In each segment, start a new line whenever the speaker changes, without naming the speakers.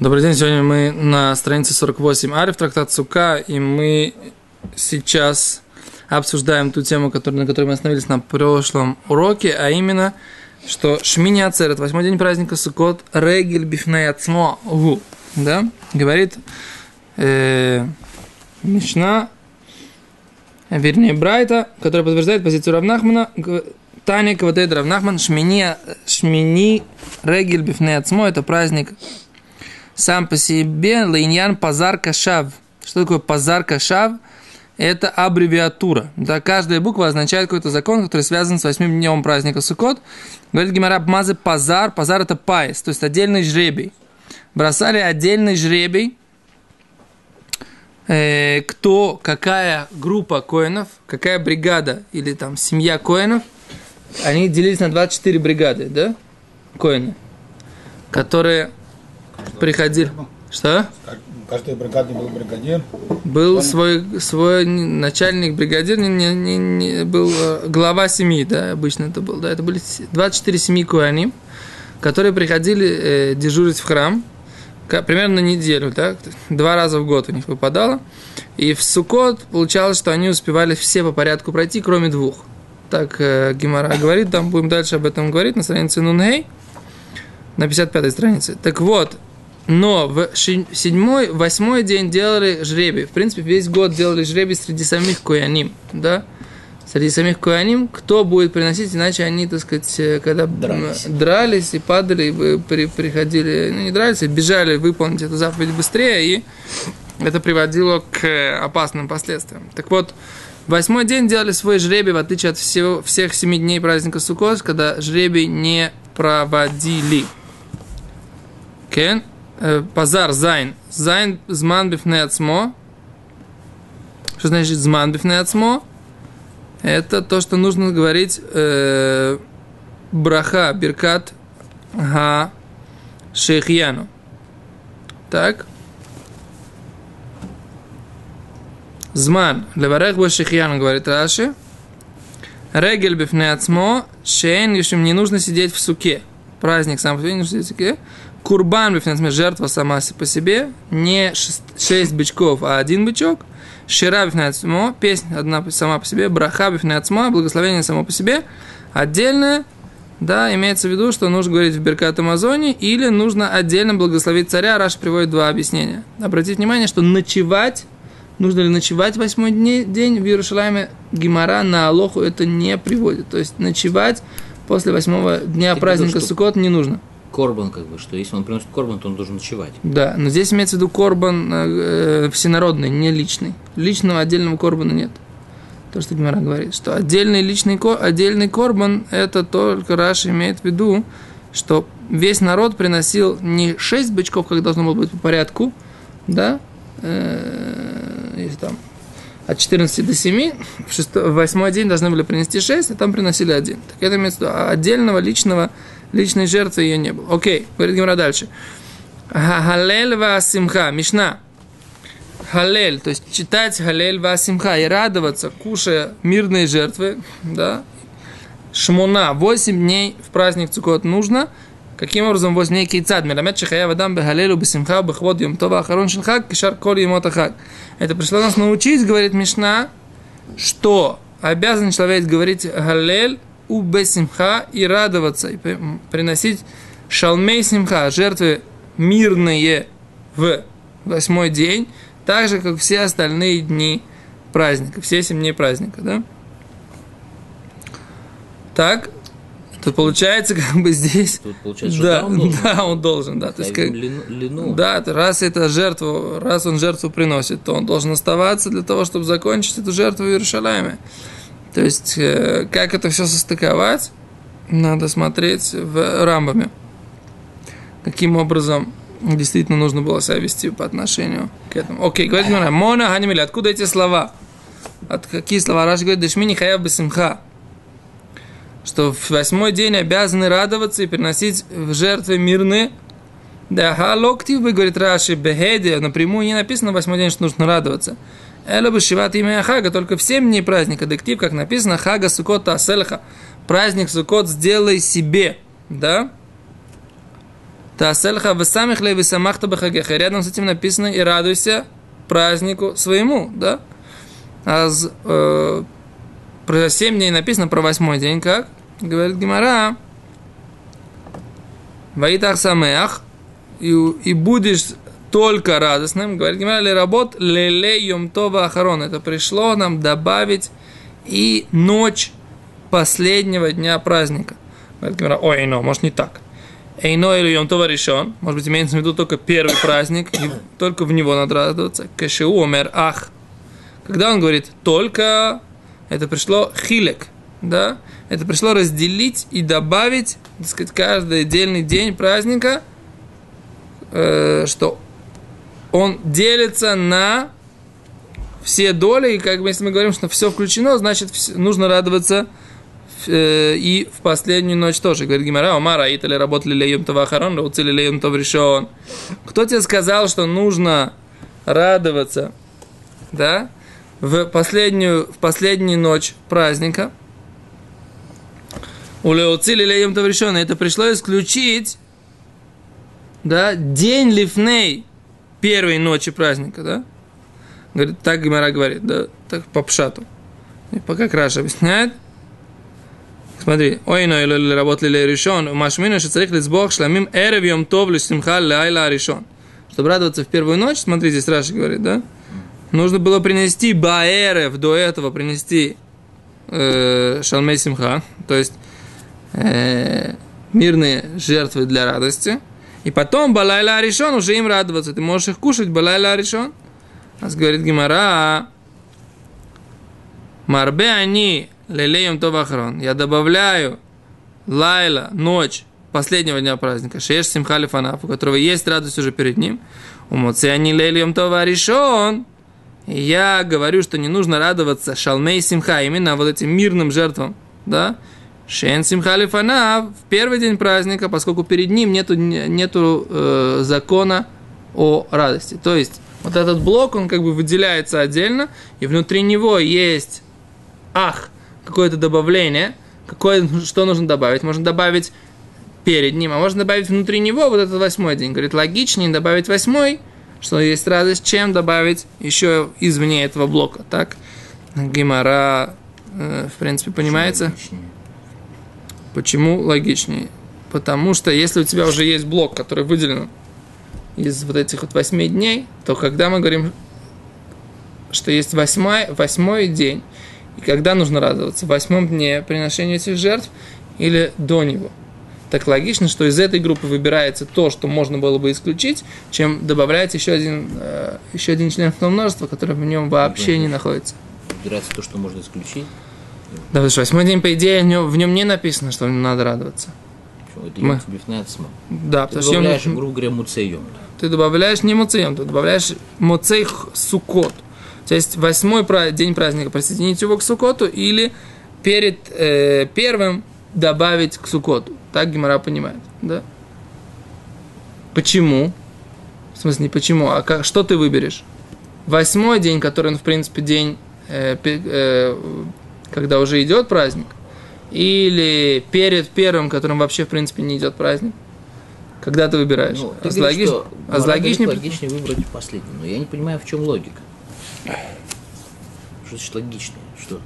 Добрый день, сегодня мы на странице 48 Ариф, трактат Сука, и мы сейчас обсуждаем ту тему, который, на которой мы остановились на прошлом уроке, а именно, что Шмини Ацерет, восьмой день праздника Сукот, Регель Бифней Ацмо да, говорит э, Мишна, вернее Брайта, который подтверждает позицию Равнахмана, Таня Кавадед Равнахман, Шмини, שמיני רגל בפני עצמו, это праздник сам по себе לעניין פזר קשב. Что такое פזר קשב? Это аббревиатура. Да, каждая буква означает какой-то закон, который связан с восьмым днем праздника Суккот. Говорит Гемара מה זה פזר. פזר это פייס, то есть отдельный жребий. Бросали отдельный жребий, э, кто, какая группа коинов, какая бригада или там семья коинов, они делились на 24 бригады, да, коины, которые приходили. Что?
Каждой бригаде был бригадир.
Был свой, свой начальник бригадир, не, не, не, был э, глава семьи, да, обычно это был. Да, это были 24 семьи куани, которые приходили э, дежурить в храм, примерно на неделю, так, два раза в год у них выпадало. И в Сукот получалось, что они успевали все по порядку пройти, кроме двух. Так э, Гимара говорит, там будем дальше об этом говорить на странице Нунхей, на 55 странице. Так вот, но в седьмой, восьмой день делали жребий. В принципе, весь год делали жребий среди самих куяним, да? Среди самих куяним, кто будет приносить, иначе они, так сказать, э, когда дрались, дрались и падали, и при, приходили, ну не дрались, а бежали выполнить эту заповедь быстрее, и это приводило к опасным последствиям. Так вот, восьмой день делали свой жребий, в отличие от всего, всех семи дней праздника Суккот, когда жребий не проводили. כן? פזר זין. זין זמן בפני עצמו. Что значит זמן בפני עצמו? Это то, что нужно говорить э, ברכה, ברכת, ה, שהחיינו. Так. Зман. Леварех бо шейхьяну, говорит Раши. Регель бифнеацмо. Шейн, если не нужно сидеть в суке. Праздник сам по сидеть в суке. Курбан, жертва сама по себе, не шесть бычков, а один бычок. Шира бифнецмо, песня одна сама по себе, браха бифнецмо, благословение само по себе, отдельное, да, имеется в виду, что нужно говорить в Беркат Амазоне или нужно отдельно благословить царя. Раш приводит два объяснения. Обратите внимание, что ночевать, нужно ли ночевать восьмой день в Иерусалиме, Гимара на Алоху это не приводит. То есть ночевать после восьмого дня праздника Суккот не нужно
корбан, как бы, что если он приносит корбан, то он должен ночевать.
Да, но здесь имеется в виду корбан э, всенародный, не личный. Личного отдельного корбана нет. То, что Гимара говорит, что отдельный личный отдельный корбан, это только Раш имеет в виду, что весь народ приносил не шесть бычков, как должно было быть по порядку, да, э, если там от 14 до 7, в, шестой, в восьмой день должны были принести 6, а там приносили один. Так это имеется в виду отдельного личного личной жертвы ее не было. Окей, говорит Гимара дальше. Халель ва симха, Мишна. Халель, то есть читать Халель ва симха и радоваться, кушая мирные жертвы, да. Шмуна, 8 дней в праздник Цукот нужно. Каким образом 8 дней кейцад? Меламет шахая вадам бехалелю бесимха бехвод йом това ахарон шелхак кишар кол емота хак. Это пришло нас научить, говорит Мишна, что обязан человек говорить Галель у бесимха и радоваться, и приносить шалмей симха, жертвы мирные в восьмой день, так же, как все остальные дни праздника, все семь дней праздника, да? Так, то получается, как бы здесь...
Тут получается,
да,
что да, он должен.
Да, он должен, да. То есть, как,
лину.
да, раз это жертву, раз он жертву приносит, то он должен оставаться для того, чтобы закончить эту жертву в Иерушалайме. То есть, э, как это все состыковать, надо смотреть в рамбами. Каким образом действительно нужно было себя вести по отношению к этому. Окей, говорит Мона, Мона Ханимили, откуда эти слова? От какие слова? Раш говорит, Дешмини Хаяв Бесимха. Что в восьмой день обязаны радоваться и приносить в жертвы мирные. Да, халоктив, говорит Раши, Бехеди, напрямую не написано в восьмой день, что нужно радоваться. Эла бы шиват имя Хага, только в семь дней праздника. Дектив, как написано, Хага Сукот Аселха. Праздник Сукот сделай себе. Да? Тасельха весамих лей весамахта бахагеха. Рядом с этим написано и радуйся празднику своему, да? А э, про 7 дней написано, про восьмой день как? Говорит Гимара. Ваитах самеах. И, и будешь только радостным. Говорит Гимара, ли работ леле йомтова ахарон. Это пришло нам добавить и ночь последнего дня праздника. Говорит Гимара, ой, но, может не так. Эйно или Йомтова решен, может быть, имеется в виду только первый праздник, и только в него надо радоваться. Кашиу омер ах. Когда он говорит только, это пришло хилек, да? Это пришло разделить и добавить, так сказать, каждый отдельный день праздника, э, что он делится на все доли, и как бы если мы говорим, что все включено, значит нужно радоваться э, и в последнюю ночь тоже. Говорит Гимара, Омара, Итали работали леем тавахарон, уцели леем решен. Кто тебе сказал, что нужно радоваться, да, в последнюю, в последнюю ночь праздника? У Леоцили леем решен. Это пришло исключить, да, день лифней первой ночи праздника, да? Говорит, так Гимара говорит, да, так по пшату. И пока Краша объясняет, Смотри, ой, но или работали ли решен, машмину, что царих лизбог шламим эрев йом тов лишимха лайла решен. Чтобы радоваться в первую ночь, смотри, здесь Раши говорит, да? Нужно было принести баэрев, до этого принести э, шалмей симха, то есть э, мирные жертвы для радости. И потом балайла решен, уже им радоваться. Ты можешь их кушать, балайла решен. Нас говорит Гимара, Марбе они лелеем то вахрон. Я добавляю лайла, ночь последнего дня праздника, шеш симхали фанаф, у которого есть радость уже перед ним. У лелеем то варишон. И я говорю, что не нужно радоваться шалмей симха, именно вот этим мирным жертвам, да, Шен Симхали Фанав в первый день праздника, поскольку перед ним нету, нету э, закона о радости. То есть вот этот блок, он как бы выделяется отдельно, и внутри него есть ах, какое-то добавление, какое, что нужно добавить. Можно добавить перед ним, а можно добавить внутри него вот этот восьмой день. Говорит, логичнее добавить восьмой, что есть радость, чем добавить еще извне этого блока. Так, Гимара, э, в принципе, понимается. Почему логичнее? Потому что если у тебя уже есть блок, который выделен из вот этих вот восьми дней, то когда мы говорим, что есть восьмой, восьмой день, и когда нужно радоваться? В восьмом дне приношения этих жертв или до него? Так логично, что из этой группы выбирается то, что можно было бы исключить, чем добавляется еще один, э, еще один член множества, который в нем вообще не находится.
Выбирается то, что можно исключить?
Да, потому что восьмой день, по идее, в нем, в нем не написано, что надо радоваться.
Это Мы... Да,
ты
потому добавляешь, что грубо говоря, муцейом.
Ты добавляешь не муцейом, ты добавляешь муцей сукот. То есть восьмой день праздника присоединить его к Сукоту или перед э, первым добавить к Сукоту. Так Гимара понимает. Да? Почему? В смысле, не почему, а как, что ты выберешь? Восьмой день, который, ну, в принципе, день, э, э, когда уже идет праздник, или перед первым, которым вообще, в принципе, не идет праздник? Когда ты выбираешь? Ну,
ты говоришь, что а логичнее... логичнее выбрать последний, но я не понимаю, в чем логика. Что значит логичнее? Что?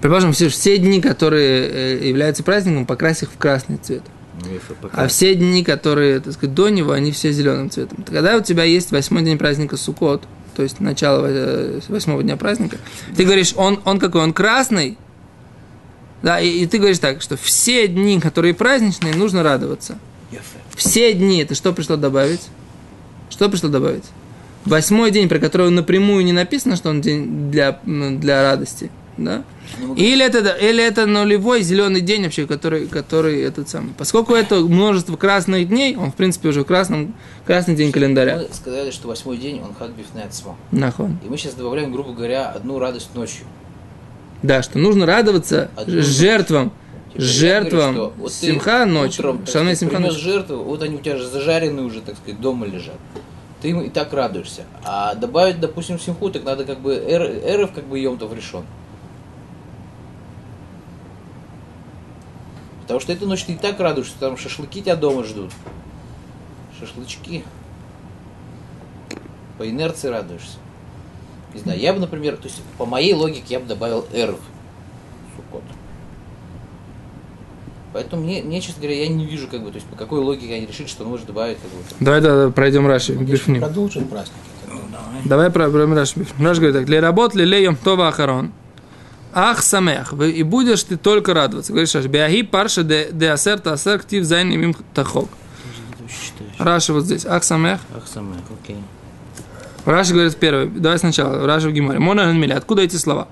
Предположим, все, все дни, которые э, являются праздником, покрась их в красный цвет. Ну, а все дни, которые, так сказать, до него, они все зеленым цветом. Когда у тебя есть восьмой день праздника Суккот, то есть начало э, восьмого дня праздника, ты говоришь, он, он какой? Он красный? Да, и, и ты говоришь так, что все дни, которые праздничные, нужно радоваться. Все дни, это что пришло добавить? Что пришло добавить? восьмой день, про который напрямую не написано, что он день для, для радости, да? Или это, или это нулевой зеленый день вообще, который, который этот самый. Поскольку это множество красных дней, он в принципе уже в красном, красный день календаря.
Мы сказали, что восьмой день он хак бифнецмо.
Нахон.
И мы сейчас добавляем, грубо говоря, одну радость ночью.
Да, что нужно радоваться одну жертвам. Типа, жертвам говорю, вот Симха ночью.
Шалмей Симха ночью. жертву, вот они у тебя же зажаренные уже, так сказать, дома лежат ты им и так радуешься. А добавить, допустим, симху, так надо как бы эр, эров как бы емтов решен. Потому что эту ночь ты и так радуешься, там шашлыки тебя дома ждут. Шашлычки. По инерции радуешься. Не знаю, я бы, например, то есть по моей логике я бы добавил эрв. Суккот. Поэтому мне, мне, честно говоря, я не вижу, как бы, то есть по какой логике они решили, что нужно добавить как бы.
Давай да, пройдем Раши. Бифним.
Продолжим праздники.
Давай про про Раши. Раши говорит так. Для работ ли леем това ахарон. Ах самех. И будешь ты только радоваться. Говоришь, Раши. Биаги парша де де асер та асер ктив зайн имим тахок. Раши вот здесь. Ах самех.
Ах, самое, окей.
Раши говорит первый. Давай сначала. Раши в Гимаре. Мона Мили. Откуда эти слова?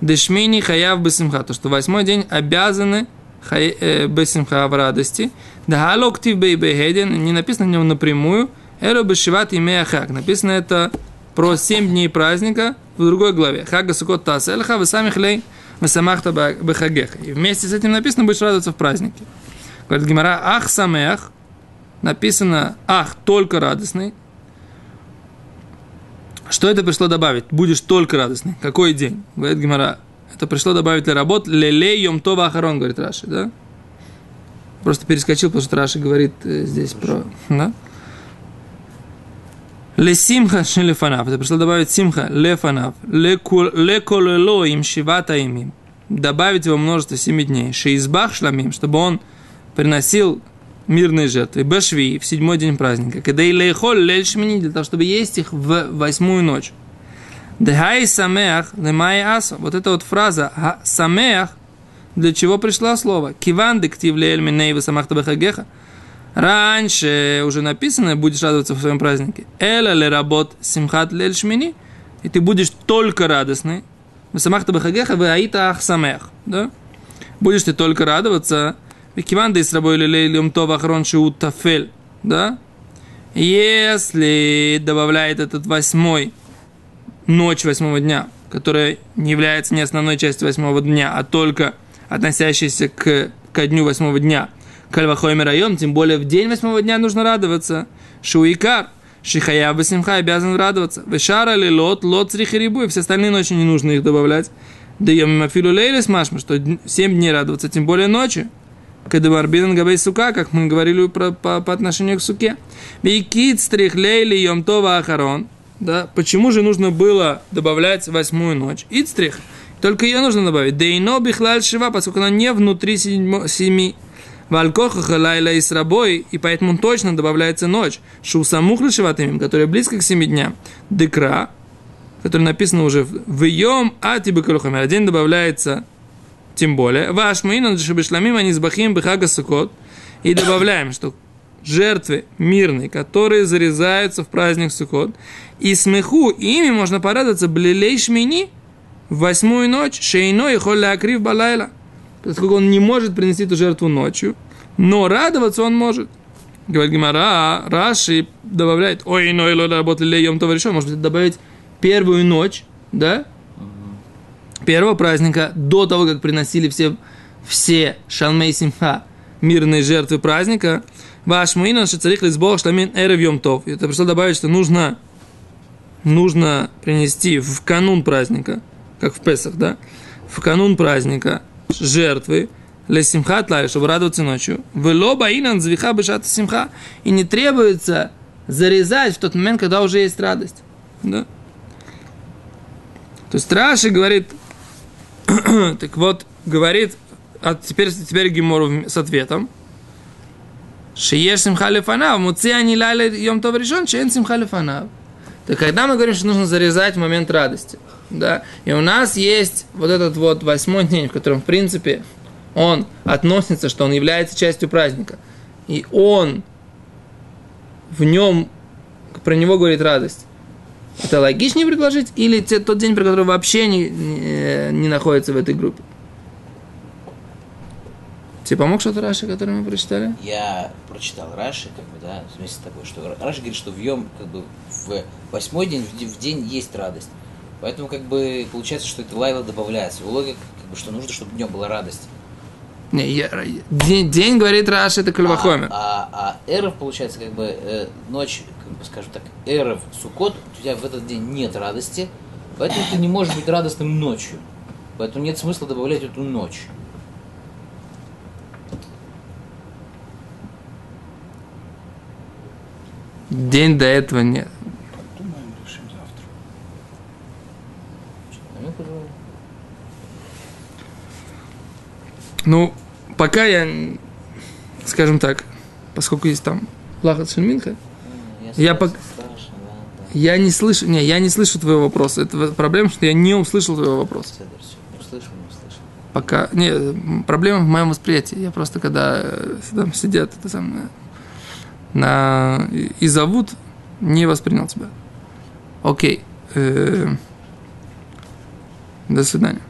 Дешмини хаяв бесимха. То, что восьмой день обязаны хай- э, бесимха в радости. Да ктив бей бейхеден. Не написано в нем напрямую. Эро бешиват имея хак. Написано это про семь дней праздника в другой главе. Хага сукот тасельха, вы сами хлей, вы самахта бехагеха. И вместе с этим написано, будешь радоваться в празднике. Говорит Гимара, ах самех, написано ах, только радостный. Что это пришло добавить? Будешь только радостный. Какой день? Говорит Гимара. Это пришло добавить для работ лелей йом това ахарон, говорит Раши, да? Просто перескочил, потому что Раши говорит э, здесь про... Да? Лесимха шелефанав. Это пришло добавить симха лефанав. Леколело им шивата им. Добавить его множество семи дней. Шеизбах шламим, чтобы он приносил мирные жертвы. Башви в седьмой день праздника. Когда и лейхоль лель шмини, для того, чтобы есть их в восьмую ночь. Дхай самеах, лемай аса. Вот эта вот фраза «ха- самеах, для чего пришло слово? Киван дектив лель миней самахта бахагеха. Раньше уже написано, будешь радоваться в своем празднике. Эла ле работ симхат лель шмини. И ты будешь только радостный. В самахта бахагеха вы аита ах самех. Да? Будешь ты только радоваться. Киван да и с рабой лелей лем това ахрон шиу тафель. Да? Если добавляет этот восьмой ночь восьмого дня, которая не является не основной частью восьмого дня, а только относящейся к, ко дню восьмого дня, Кальвахойми район, тем более в день восьмого дня нужно радоваться. Шуикар, Шихая Басимха обязан радоваться. Вешара ли лот, лот рибу, и все остальные ночи не нужно их добавлять. Да я мафилу лейлис машма, что дн- семь дней радоваться, тем более ночи. Когда барбинан габей сука, как мы говорили про, по, по отношению к суке. Бейкит стрих лейли йомтова ахарон. Да, почему же нужно было добавлять восьмую ночь? Ицтрих. Только ее нужно добавить. Дейно бихлаль шива, поскольку она не внутри седьмо- семи. Валькоха лайла и с рабой, и поэтому точно добавляется ночь. Шусамух лишеватымим, которая близко к семи дням. Декра, который написано уже в йом атибы калухамер. День добавляется тем более. Ваш муинан шабишламим они сбахим бихага сукот. И добавляем, что жертвы мирные, которые зарезаются в праздник Сукот, и смеху, ими можно порадоваться блилей шмини в восьмую ночь, шейно и холля акрив балайла, поскольку он не может принести эту жертву ночью, но радоваться он может. Говорит Гимара, Раши добавляет, ой, но и работали лейом то решен, может быть, добавить первую ночь, да, первого праздника, до того, как приносили все, все шалмей симха, мирные жертвы праздника, ваш муинан шицарих лизбох шламин эрев йом тов. Это пришло добавить, что нужно, нужно принести в канун праздника, как в Песах, да, в канун праздника жертвы, для симхат лай, чтобы радоваться ночью. Вело баинан звиха бешата симха. И не требуется зарезать в тот момент, когда уже есть радость. Да? То есть Раши говорит, так вот, говорит, а теперь, теперь Гимору с ответом. Шиеш симха лефанав, муци ани лайле йом тов решен, чен симха лефанав. Так когда мы говорим, что нужно зарезать момент радости, да, и у нас есть вот этот вот восьмой день, в котором, в принципе, он относится, что он является частью праздника, и он в нем, про него говорит радость. Это логичнее предложить или те- тот день, при котором вообще не, не, не находится в этой группе? Тебе помог что-то Раши, который мы прочитали?
Я прочитал Раши, как бы, да, вместе с тобой, что Раши говорит, что в Йом, как бы, в восьмой день, в де- в день есть радость. Поэтому, как бы, получается, что это лайла добавляется. Его логика, как бы, что нужно, чтобы днем была радость.
Не, я- день, день, говорит Раши, это Кальвахомер.
А, а, а Эров, получается, как бы, э, ночь, как бы, скажем так, Эров, Сукот, у тебя в этот день нет радости, поэтому ты не можешь быть радостным ночью. Поэтому нет смысла добавлять эту ночь.
День до этого нет. Ну, пока я, скажем так, поскольку есть там Лахат Шельминха, Я
да.
я не слышу, не, я не слышу твоего вопроса. Это проблема, что я не услышал твоего вопроса. Пока, не, проблема в моем восприятии. Я просто, когда э, там сидят, это самое, на, и, зовут, не воспринял тебя. Окей. Э, до свидания.